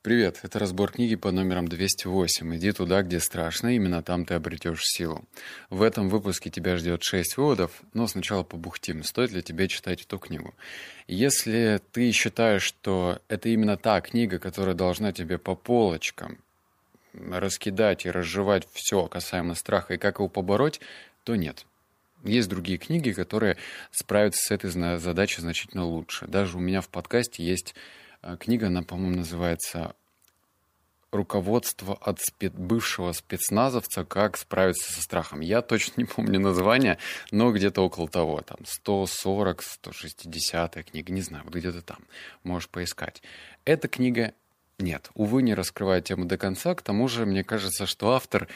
Привет, это разбор книги под номером 208. Иди туда, где страшно, именно там ты обретешь силу. В этом выпуске тебя ждет 6 выводов, но сначала побухтим, стоит ли тебе читать эту книгу. Если ты считаешь, что это именно та книга, которая должна тебе по полочкам раскидать и разжевать все касаемо страха и как его побороть, то нет. Есть другие книги, которые справятся с этой задачей значительно лучше. Даже у меня в подкасте есть книга, она, по-моему, называется «Руководство от спец... бывшего спецназовца. Как справиться со страхом». Я точно не помню название, но где-то около того. Там 140, 160 книга, не знаю, вот где-то там. Можешь поискать. Эта книга нет, увы, не раскрывает тему до конца. К тому же, мне кажется, что автор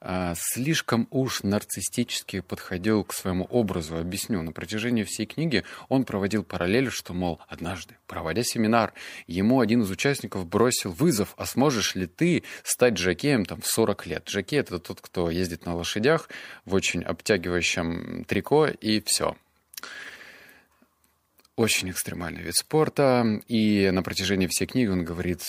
э, слишком уж нарциссически подходил к своему образу. Объясню. На протяжении всей книги он проводил параллель, что, мол, однажды, проводя семинар, ему один из участников бросил вызов, а сможешь ли ты стать жакеем там, в 40 лет? Жакей — это тот, кто ездит на лошадях в очень обтягивающем трико, и все очень экстремальный вид спорта, и на протяжении всей книги он говорит,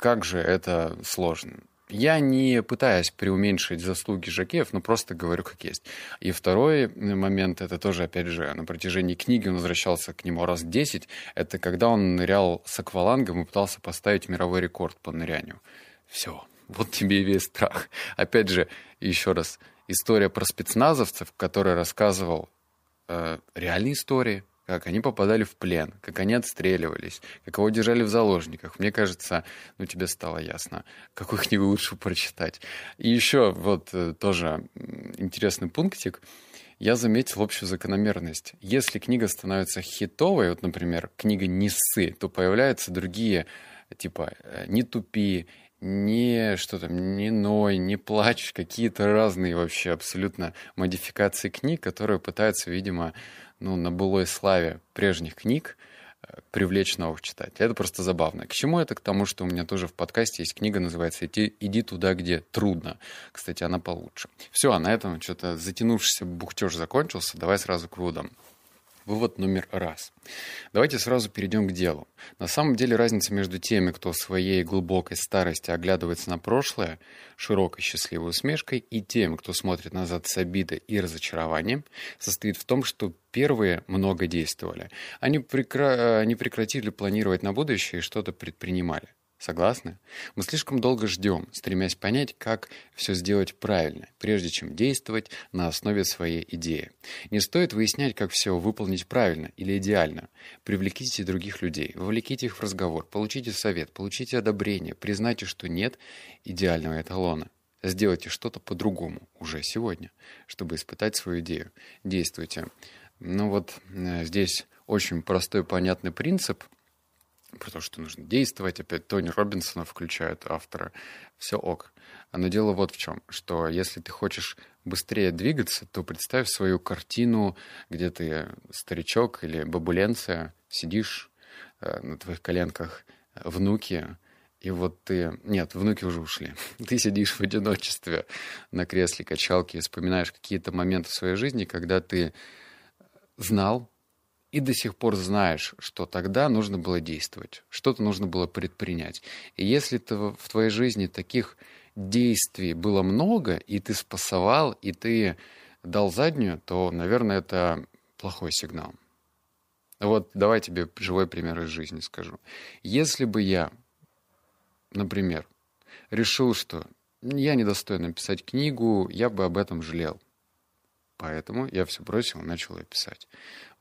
как же это сложно. Я не пытаюсь преуменьшить заслуги Жакеев, но просто говорю как есть. И второй момент, это тоже, опять же, на протяжении книги он возвращался к нему раз 10. Это когда он нырял с аквалангом и пытался поставить мировой рекорд по нырянию. Все, вот тебе и весь страх. Опять же, еще раз, история про спецназовцев, который рассказывал э, реальные истории, как они попадали в плен, как они отстреливались, как его держали в заложниках. Мне кажется, ну тебе стало ясно, какую книгу лучше прочитать. И еще вот э, тоже интересный пунктик. Я заметил общую закономерность. Если книга становится хитовой, вот, например, книга «Не ссы», то появляются другие, типа э, «Не тупи», не что там, не ной, не плачь, какие-то разные вообще абсолютно модификации книг, которые пытаются, видимо, ну, на былой славе прежних книг э, привлечь новых читателей. Это просто забавно. К чему это? К тому, что у меня тоже в подкасте есть книга, называется «Иди, иди туда, где трудно». Кстати, она получше. Все, а на этом что-то затянувшийся бухтеж закончился. Давай сразу к выводам. Вывод номер раз. Давайте сразу перейдем к делу. На самом деле разница между теми, кто в своей глубокой старости оглядывается на прошлое широкой счастливой усмешкой, и тем, кто смотрит назад с обидой и разочарованием, состоит в том, что первые много действовали. Они, прекра... они прекратили планировать на будущее и что-то предпринимали. Согласны? Мы слишком долго ждем, стремясь понять, как все сделать правильно, прежде чем действовать на основе своей идеи. Не стоит выяснять, как все выполнить правильно или идеально. Привлеките других людей, вовлеките их в разговор, получите совет, получите одобрение, признайте, что нет идеального эталона. Сделайте что-то по-другому уже сегодня, чтобы испытать свою идею. Действуйте. Ну вот э, здесь очень простой понятный принцип – про то, что нужно действовать. Опять Тони Робинсона включают автора. Все ок. Но дело вот в чем, что если ты хочешь быстрее двигаться, то представь свою картину, где ты старичок или бабуленция, сидишь э, на твоих коленках, внуки, и вот ты... Нет, внуки уже ушли. Ты сидишь в одиночестве на кресле качалки и вспоминаешь какие-то моменты в своей жизни, когда ты знал, и до сих пор знаешь, что тогда нужно было действовать, что-то нужно было предпринять. И если ты в твоей жизни таких действий было много, и ты спасовал, и ты дал заднюю, то, наверное, это плохой сигнал. Вот давай тебе живой пример из жизни скажу. Если бы я, например, решил, что я недостойно написать книгу, я бы об этом жалел. Поэтому я все бросил и начал ее писать.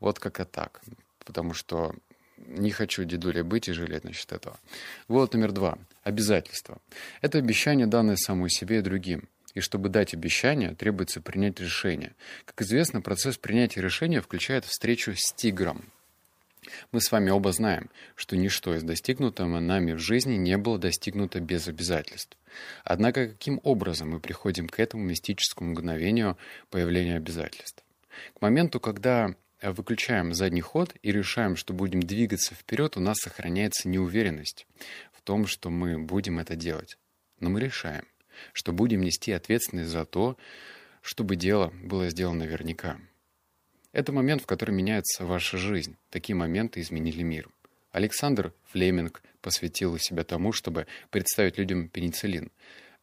Вот как и так. Потому что не хочу дедулей быть и жалеть насчет этого. Вот номер два. Обязательства. Это обещание, данное самому себе и другим. И чтобы дать обещание, требуется принять решение. Как известно, процесс принятия решения включает встречу с тигром. Мы с вами оба знаем, что ничто из достигнутого нами в жизни не было достигнуто без обязательств. Однако каким образом мы приходим к этому мистическому мгновению появления обязательств? К моменту, когда выключаем задний ход и решаем, что будем двигаться вперед, у нас сохраняется неуверенность в том, что мы будем это делать. Но мы решаем, что будем нести ответственность за то, чтобы дело было сделано наверняка. Это момент, в который меняется ваша жизнь. Такие моменты изменили мир. Александр Флеминг посвятил себя тому, чтобы представить людям пенициллин.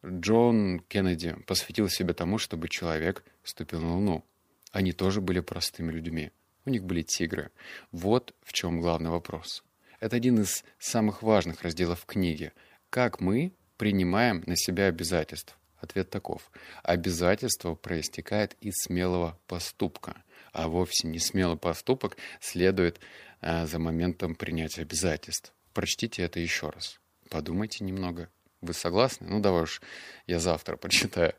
Джон Кеннеди посвятил себя тому, чтобы человек ступил на Луну. Они тоже были простыми людьми. У них были тигры. Вот в чем главный вопрос. Это один из самых важных разделов книги. Как мы принимаем на себя обязательства? Ответ таков. Обязательство проистекает из смелого поступка, а вовсе не смелый поступок следует а, за моментом принятия обязательств. Прочтите это еще раз. Подумайте немного. Вы согласны? Ну, давай уж я завтра прочитаю.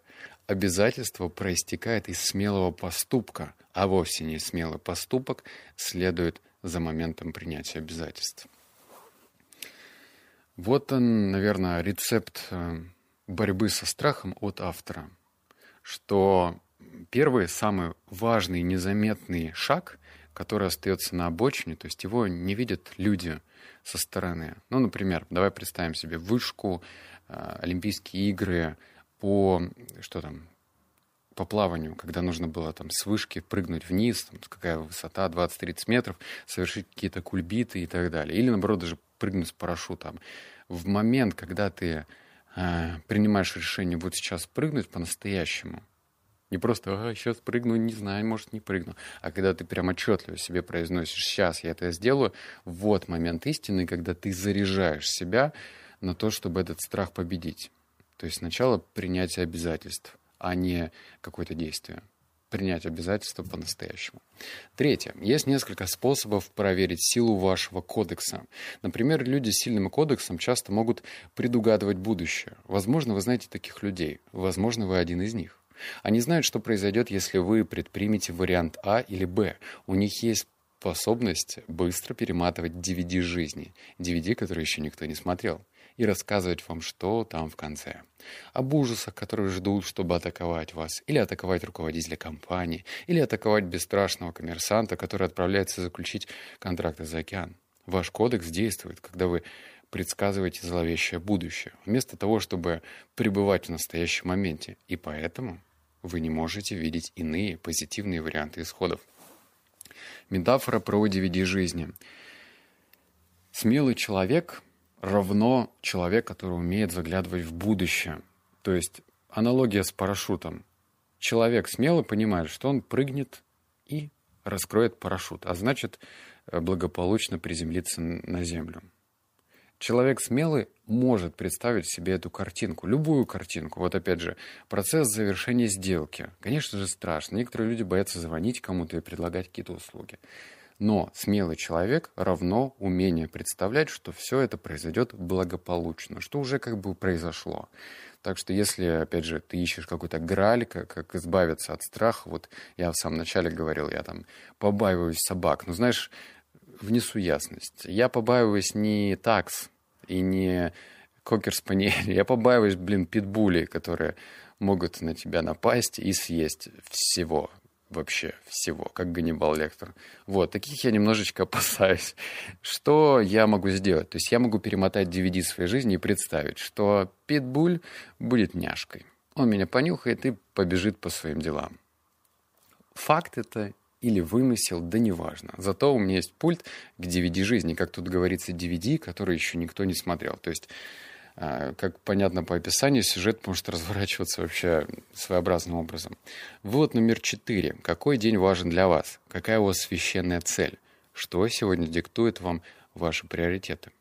Обязательство проистекает из смелого поступка, а вовсе не смелый поступок следует за моментом принятия обязательств. Вот он, наверное, рецепт э, борьбы со страхом от автора, что первый, самый важный, незаметный шаг, который остается на обочине, то есть его не видят люди со стороны. Ну, например, давай представим себе вышку, э, Олимпийские игры по, что там, по плаванию, когда нужно было там с вышки прыгнуть вниз, там, какая высота, 20-30 метров, совершить какие-то кульбиты и так далее. Или, наоборот, даже прыгнуть с парашютом. В момент, когда ты э, принимаешь решение вот сейчас прыгнуть по-настоящему, не просто, а, сейчас прыгну, не знаю, может, не прыгну. А когда ты прям отчетливо себе произносишь, сейчас я это сделаю, вот момент истины, когда ты заряжаешь себя на то, чтобы этот страх победить. То есть сначала принятие обязательств, а не какое-то действие принять обязательства по-настоящему. Третье. Есть несколько способов проверить силу вашего кодекса. Например, люди с сильным кодексом часто могут предугадывать будущее. Возможно, вы знаете таких людей. Возможно, вы один из них. Они знают, что произойдет, если вы предпримете вариант А или Б. У них есть способность быстро перематывать DVD жизни. DVD, которые еще никто не смотрел и рассказывать вам, что там в конце. Об ужасах, которые ждут, чтобы атаковать вас, или атаковать руководителя компании, или атаковать бесстрашного коммерсанта, который отправляется заключить контракты за океан. Ваш кодекс действует, когда вы предсказываете зловещее будущее, вместо того, чтобы пребывать в настоящем моменте. И поэтому вы не можете видеть иные позитивные варианты исходов. Метафора про DVD жизни. Смелый человек равно человек, который умеет заглядывать в будущее. То есть аналогия с парашютом. Человек смело понимает, что он прыгнет и раскроет парашют, а значит э, благополучно приземлиться на землю. Человек смелый может представить себе эту картинку, любую картинку. Вот опять же, процесс завершения сделки. Конечно же, страшно. Некоторые люди боятся звонить кому-то и предлагать какие-то услуги. Но смелый человек равно умение представлять, что все это произойдет благополучно, что уже как бы произошло. Так что если, опять же, ты ищешь какой-то граль, как, как избавиться от страха, вот я в самом начале говорил, я там побаиваюсь собак. Но знаешь, внесу ясность. Я побаиваюсь не такс и не кокер-спаниель. Я побаиваюсь, блин, питбулей, которые могут на тебя напасть и съесть всего вообще всего, как Ганнибал Лектор. Вот, таких я немножечко опасаюсь. Что я могу сделать? То есть я могу перемотать DVD своей жизни и представить, что Питбуль будет няшкой. Он меня понюхает и побежит по своим делам. Факт это или вымысел, да неважно. Зато у меня есть пульт к DVD жизни, как тут говорится, DVD, который еще никто не смотрел. То есть а, как понятно по описанию, сюжет может разворачиваться вообще своеобразным образом. Вывод номер четыре. Какой день важен для вас? Какая у вас священная цель? Что сегодня диктует вам ваши приоритеты?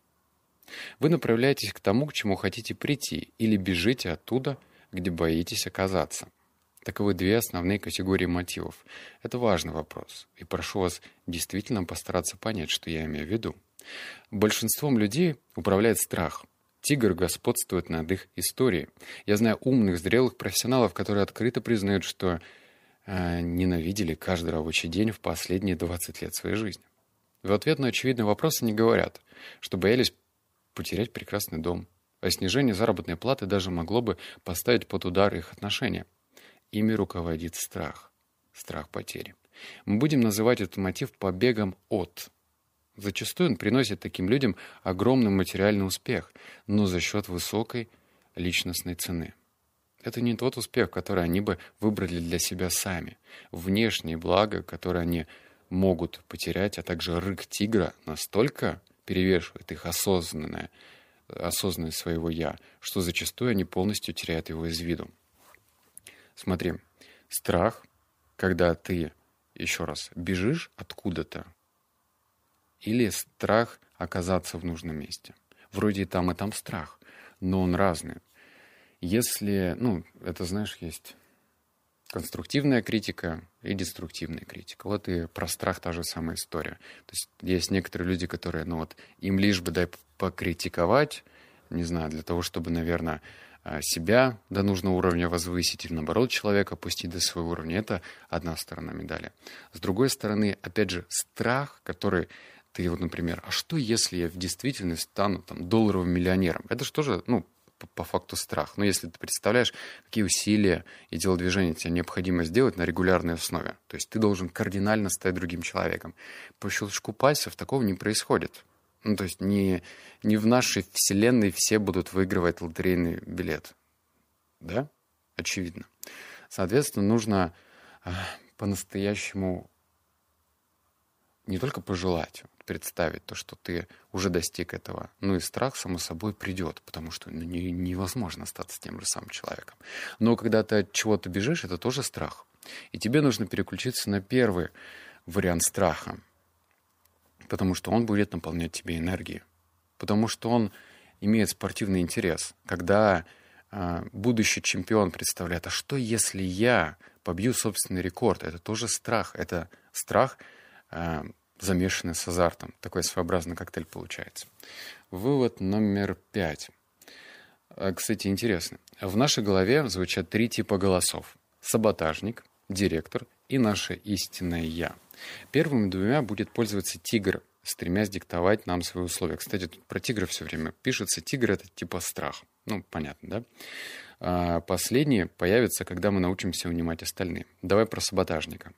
Вы направляетесь к тому, к чему хотите прийти, или бежите оттуда, где боитесь оказаться. Таковы две основные категории мотивов. Это важный вопрос, и прошу вас действительно постараться понять, что я имею в виду. Большинством людей управляет страх – Тигр господствует над их историей. Я знаю умных, зрелых профессионалов, которые открыто признают, что э, ненавидели каждый рабочий день в последние 20 лет своей жизни. В ответ на очевидный вопрос они говорят, что боялись потерять прекрасный дом, а снижение заработной платы даже могло бы поставить под удар их отношения. Ими руководит страх. Страх потери. Мы будем называть этот мотив побегом от – Зачастую он приносит таким людям огромный материальный успех, но за счет высокой личностной цены. Это не тот успех, который они бы выбрали для себя сами. Внешние блага, которые они могут потерять, а также рык тигра настолько перевешивает их осознанное, осознанность своего «я», что зачастую они полностью теряют его из виду. Смотри, страх, когда ты, еще раз, бежишь откуда-то, или страх оказаться в нужном месте. Вроде и там, и там страх, но он разный. Если, ну, это, знаешь, есть конструктивная критика и деструктивная критика. Вот и про страх та же самая история. То есть есть некоторые люди, которые, ну вот, им лишь бы дай покритиковать, не знаю, для того, чтобы, наверное, себя до нужного уровня возвысить или, наоборот, человека опустить до своего уровня. Это одна сторона медали. С другой стороны, опять же, страх, который ты вот, например, а что, если я в действительности стану там долларовым миллионером? Это же тоже, ну, по, по факту страх. Но если ты представляешь, какие усилия и телодвижения тебе необходимо сделать на регулярной основе, то есть ты должен кардинально стать другим человеком. По щелчку пальцев такого не происходит. Ну, то есть не, не в нашей вселенной все будут выигрывать лотерейный билет. Да? Очевидно. Соответственно, нужно э, по-настоящему не только пожелать, представить то, что ты уже достиг этого. Ну и страх, само собой, придет, потому что ну, не, невозможно остаться тем же самым человеком. Но когда ты от чего-то бежишь, это тоже страх. И тебе нужно переключиться на первый вариант страха, потому что он будет наполнять тебе энергией. Потому что он имеет спортивный интерес. Когда э, будущий чемпион представляет, а что если я побью собственный рекорд? Это тоже страх. Это страх э, замешанный с азартом. Такой своеобразный коктейль получается. Вывод номер пять. А, кстати, интересно. В нашей голове звучат три типа голосов. Саботажник, директор и наше истинное «я». Первыми двумя будет пользоваться тигр, стремясь диктовать нам свои условия. Кстати, тут про тигра все время пишется. Тигр — это типа страх. Ну, понятно, да? А последние появятся, когда мы научимся унимать остальные. Давай про саботажника.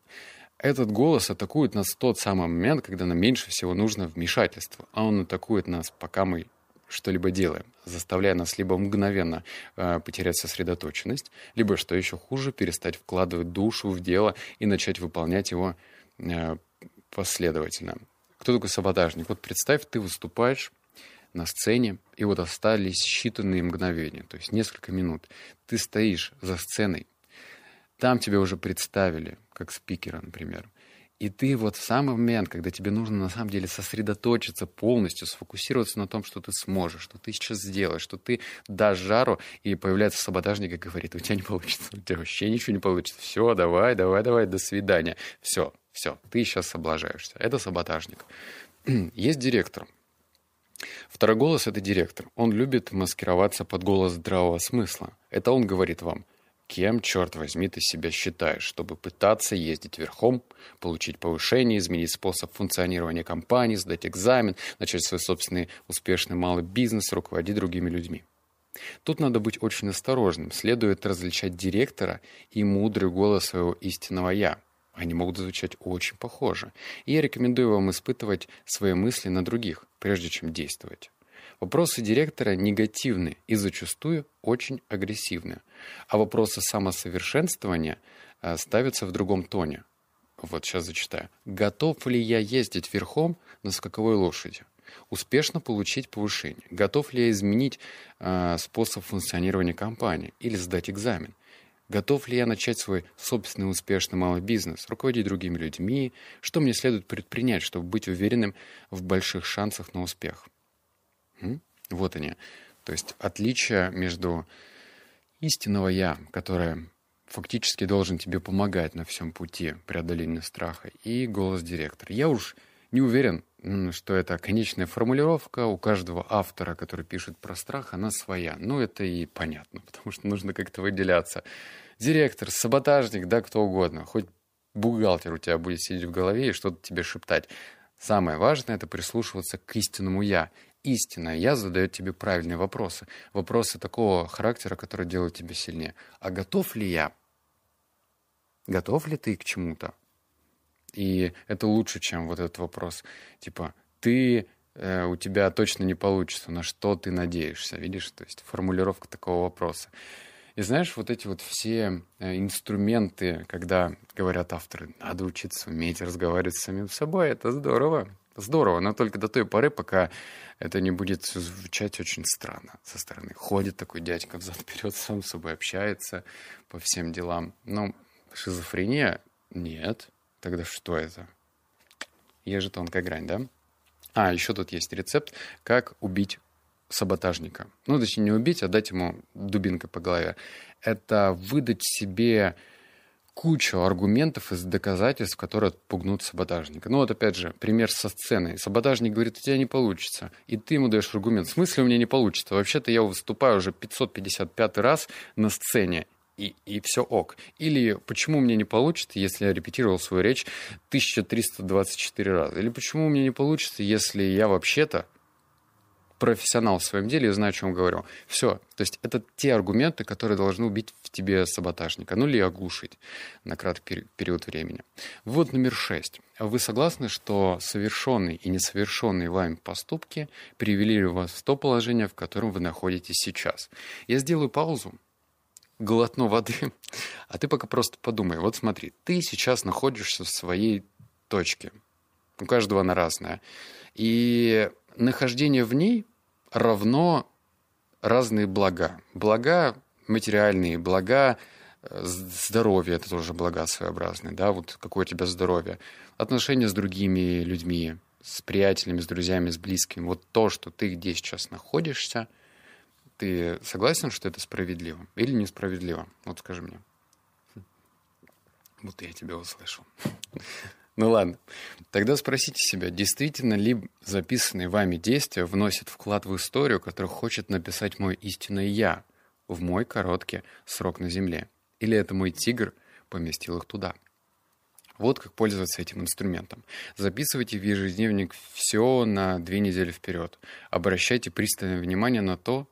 Этот голос атакует нас в тот самый момент, когда нам меньше всего нужно вмешательство, а он атакует нас, пока мы что-либо делаем, заставляя нас либо мгновенно э, потерять сосредоточенность, либо, что еще хуже, перестать вкладывать душу в дело и начать выполнять его э, последовательно. Кто такой саботажник? Вот представь, ты выступаешь на сцене, и вот остались считанные мгновения, то есть несколько минут. Ты стоишь за сценой, там тебя уже представили, как спикера, например. И ты вот в самый момент, когда тебе нужно на самом деле сосредоточиться полностью, сфокусироваться на том, что ты сможешь, что ты сейчас сделаешь, что ты дашь жару, и появляется саботажник и говорит, у тебя не получится, у тебя вообще ничего не получится. Все, давай, давай, давай, до свидания. Все, все, ты сейчас облажаешься. Это саботажник. Есть директор. Второй голос — это директор. Он любит маскироваться под голос здравого смысла. Это он говорит вам — Кем, черт возьми, ты себя считаешь, чтобы пытаться ездить верхом, получить повышение, изменить способ функционирования компании, сдать экзамен, начать свой собственный успешный малый бизнес, руководить другими людьми? Тут надо быть очень осторожным. Следует различать директора и мудрый голос своего истинного «я». Они могут звучать очень похоже. И я рекомендую вам испытывать свои мысли на других, прежде чем действовать. Вопросы директора негативны и зачастую очень агрессивны, а вопросы самосовершенствования э, ставятся в другом тоне. Вот сейчас зачитаю. Готов ли я ездить верхом на скаковой лошади? Успешно получить повышение? Готов ли я изменить э, способ функционирования компании или сдать экзамен? Готов ли я начать свой собственный успешный малый бизнес, руководить другими людьми? Что мне следует предпринять, чтобы быть уверенным в больших шансах на успех? Вот они. То есть отличие между истинного «я», которое фактически должен тебе помогать на всем пути преодоления страха, и голос директора. Я уж не уверен, что это конечная формулировка у каждого автора, который пишет про страх, она своя. Ну, это и понятно, потому что нужно как-то выделяться. Директор, саботажник, да, кто угодно. Хоть бухгалтер у тебя будет сидеть в голове и что-то тебе шептать. Самое важное — это прислушиваться к истинному «я» истинное я задает тебе правильные вопросы. Вопросы такого характера, которые делают тебя сильнее. А готов ли я? Готов ли ты к чему-то? И это лучше, чем вот этот вопрос. Типа, ты, э, у тебя точно не получится, на что ты надеешься, видишь? То есть формулировка такого вопроса. И знаешь, вот эти вот все э, инструменты, когда говорят авторы, надо учиться уметь разговаривать с самим собой, это здорово здорово, но только до той поры, пока это не будет звучать очень странно со стороны. Ходит такой дядька взад-вперед, сам с собой общается по всем делам. Но шизофрения? Нет. Тогда что это? Есть же тонкая грань, да? А, еще тут есть рецепт, как убить саботажника. Ну, точнее, не убить, а дать ему дубинкой по голове. Это выдать себе кучу аргументов из доказательств, которые отпугнут саботажника. Ну вот опять же, пример со сценой. Саботажник говорит, у тебя не получится. И ты ему даешь аргумент. В смысле у меня не получится? Вообще-то я выступаю уже 555 раз на сцене. И, и все ок. Или почему мне не получится, если я репетировал свою речь 1324 раза? Или почему мне не получится, если я вообще-то профессионал в своем деле, я знаю, о чем говорю. Все. То есть это те аргументы, которые должны убить в тебе саботажника, ну или оглушить на краткий период времени. Вот номер шесть. Вы согласны, что совершенные и несовершенные вами поступки привели вас в то положение, в котором вы находитесь сейчас? Я сделаю паузу, глотну воды, а ты пока просто подумай. Вот смотри, ты сейчас находишься в своей точке. У каждого она разная. И нахождение в ней равно разные блага. Блага материальные, блага э, здоровье, это тоже блага своеобразные, да, вот какое у тебя здоровье. Отношения с другими людьми, с приятелями, с друзьями, с близкими. Вот то, что ты где сейчас находишься, ты согласен, что это справедливо или несправедливо? Вот скажи мне. Вот я тебя услышал. Ну ладно. Тогда спросите себя, действительно ли записанные вами действия вносят вклад в историю, которую хочет написать мой истинный «я» в мой короткий срок на Земле? Или это мой тигр поместил их туда? Вот как пользоваться этим инструментом. Записывайте в ежедневник все на две недели вперед. Обращайте пристальное внимание на то,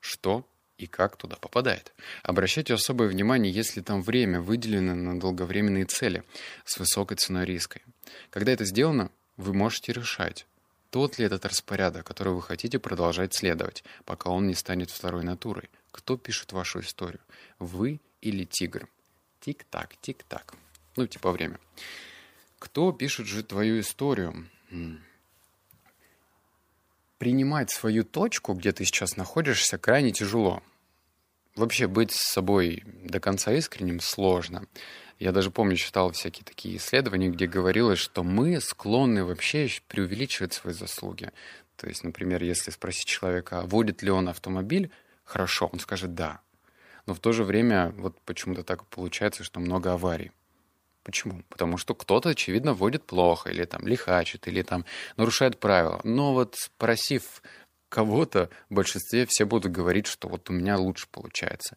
что и как туда попадает. Обращайте особое внимание, если там время выделено на долговременные цели с высокой ценой риска. Когда это сделано, вы можете решать, тот ли этот распорядок, который вы хотите продолжать следовать, пока он не станет второй натурой. Кто пишет вашу историю? Вы или тигр? Тик-так, тик-так. Ну, типа время. Кто пишет же твою историю? Принимать свою точку, где ты сейчас находишься, крайне тяжело вообще быть с собой до конца искренним сложно. Я даже помню, читал всякие такие исследования, где говорилось, что мы склонны вообще преувеличивать свои заслуги. То есть, например, если спросить человека, а водит ли он автомобиль, хорошо, он скажет «да». Но в то же время вот почему-то так получается, что много аварий. Почему? Потому что кто-то, очевидно, водит плохо, или там лихачит, или там нарушает правила. Но вот спросив кого-то в большинстве все будут говорить, что вот у меня лучше получается.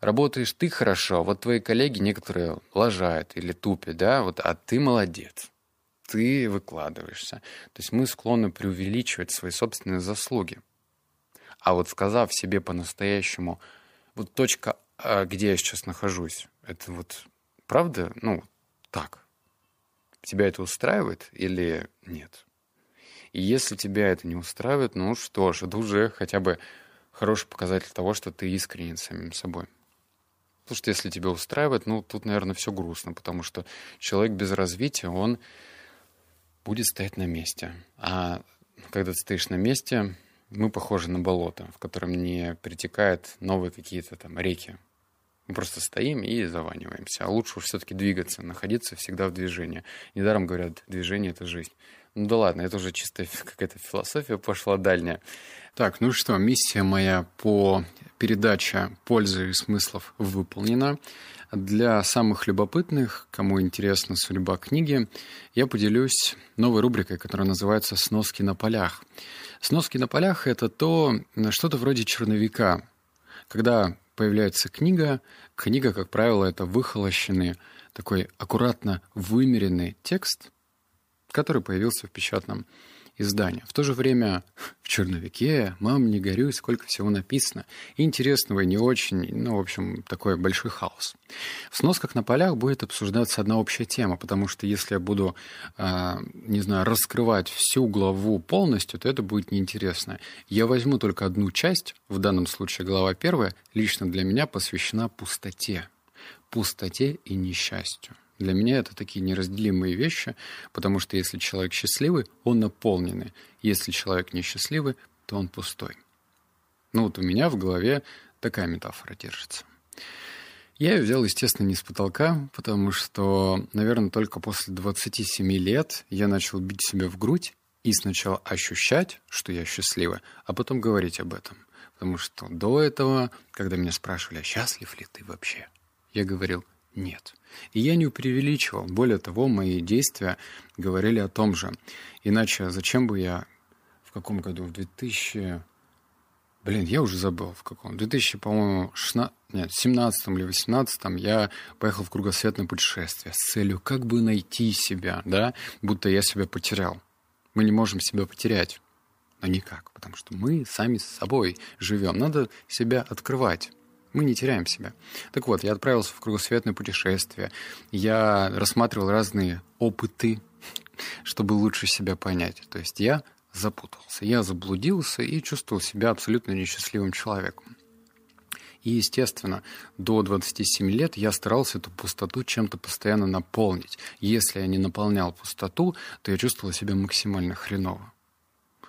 Работаешь ты хорошо, вот твои коллеги некоторые лажают или тупят, да, вот, а ты молодец. Ты выкладываешься. То есть мы склонны преувеличивать свои собственные заслуги. А вот сказав себе по-настоящему, вот точка, а, где я сейчас нахожусь, это вот правда, ну, так. Тебя это устраивает или нет? И если тебя это не устраивает, ну что ж, это уже хотя бы хороший показатель того, что ты искренен с самим собой. Потому что если тебя устраивает, ну тут, наверное, все грустно, потому что человек без развития, он будет стоять на месте. А когда ты стоишь на месте, мы похожи на болото, в котором не притекают новые какие-то там реки. Мы просто стоим и заваниваемся. А лучше все-таки двигаться, находиться всегда в движении. Недаром говорят, движение — это жизнь. Ну да ладно, это уже чисто какая-то философия пошла дальняя. Так, ну что, миссия моя по передаче пользы и смыслов выполнена. Для самых любопытных, кому интересна судьба книги, я поделюсь новой рубрикой, которая называется «Сноски на полях». Сноски на полях — это то, что-то вроде черновика. Когда появляется книга, книга, как правило, это выхолощенный, такой аккуратно вымеренный текст — который появился в печатном издании. В то же время в черновике «Мам, не горюй, сколько всего написано». Интересного, и не очень, ну, в общем, такой большой хаос. В сносках на полях будет обсуждаться одна общая тема, потому что если я буду, э, не знаю, раскрывать всю главу полностью, то это будет неинтересно. Я возьму только одну часть, в данном случае глава первая, лично для меня посвящена пустоте. Пустоте и несчастью. Для меня это такие неразделимые вещи, потому что если человек счастливый, он наполненный. Если человек несчастливый, то он пустой. Ну вот у меня в голове такая метафора держится. Я ее взял, естественно, не с потолка, потому что, наверное, только после 27 лет я начал бить себя в грудь и сначала ощущать, что я счастливый, а потом говорить об этом. Потому что до этого, когда меня спрашивали, а счастлив ли ты вообще, я говорил нет. И я не преувеличивал. Более того, мои действия говорили о том же. Иначе зачем бы я в каком году? В 2000... Блин, я уже забыл, в каком. В 2000, по-моему, 16... Нет, 17 или 18 я поехал в кругосветное путешествие с целью как бы найти себя, да, будто я себя потерял. Мы не можем себя потерять. Но никак, потому что мы сами с собой живем. Надо себя открывать. Мы не теряем себя. Так вот, я отправился в кругосветное путешествие. Я рассматривал разные опыты, чтобы лучше себя понять. То есть я запутался, я заблудился и чувствовал себя абсолютно несчастливым человеком. И, естественно, до 27 лет я старался эту пустоту чем-то постоянно наполнить. Если я не наполнял пустоту, то я чувствовал себя максимально хреново.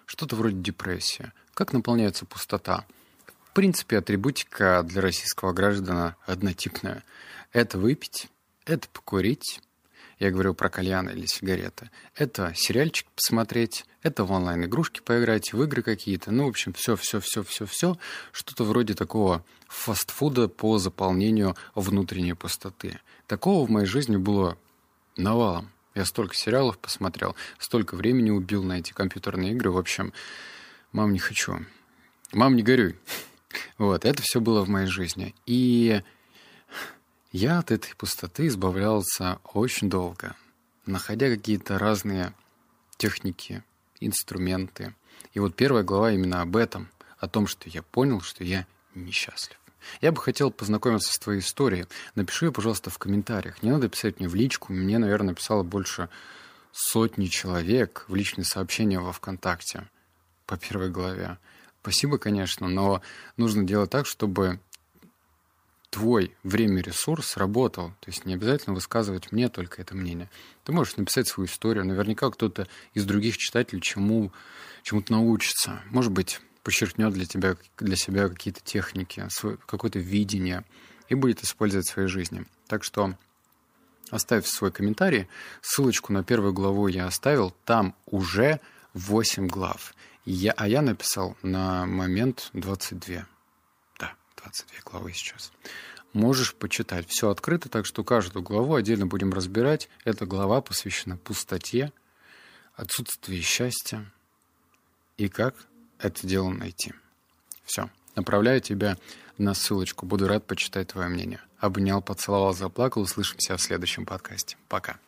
Что-то вроде депрессии. Как наполняется пустота? В принципе, атрибутика для российского граждана однотипная. Это выпить, это покурить, я говорю про кальян или сигареты. Это сериальчик посмотреть, это в онлайн-игрушки поиграть, в игры какие-то. Ну, в общем, все, все, все, все, все. Что-то вроде такого фастфуда по заполнению внутренней пустоты. Такого в моей жизни было навалом. Я столько сериалов посмотрел, столько времени убил на эти компьютерные игры. В общем, мам, не хочу. Мам, не горюй. Вот, это все было в моей жизни. И я от этой пустоты избавлялся очень долго, находя какие-то разные техники, инструменты. И вот первая глава именно об этом, о том, что я понял, что я несчастлив. Я бы хотел познакомиться с твоей историей. Напиши ее, пожалуйста, в комментариях. Не надо писать мне в личку. Мне, наверное, писало больше сотни человек в личные сообщения во ВКонтакте по первой главе. Спасибо, конечно, но нужно делать так, чтобы твой время ресурс работал. То есть не обязательно высказывать мне только это мнение. Ты можешь написать свою историю. Наверняка кто-то из других читателей чему, чему-то научится. Может быть, подчеркнет для тебя, для себя какие-то техники, какое-то видение и будет использовать в своей жизни. Так что оставь свой комментарий. Ссылочку на первую главу я оставил. Там уже 8 глав. Я, а я написал на момент 22. Да, 22 главы сейчас. Можешь почитать. Все открыто, так что каждую главу отдельно будем разбирать. Эта глава посвящена пустоте, отсутствию счастья и как это дело найти. Все. Направляю тебя на ссылочку. Буду рад почитать твое мнение. Обнял, поцеловал, заплакал. Услышимся в следующем подкасте. Пока.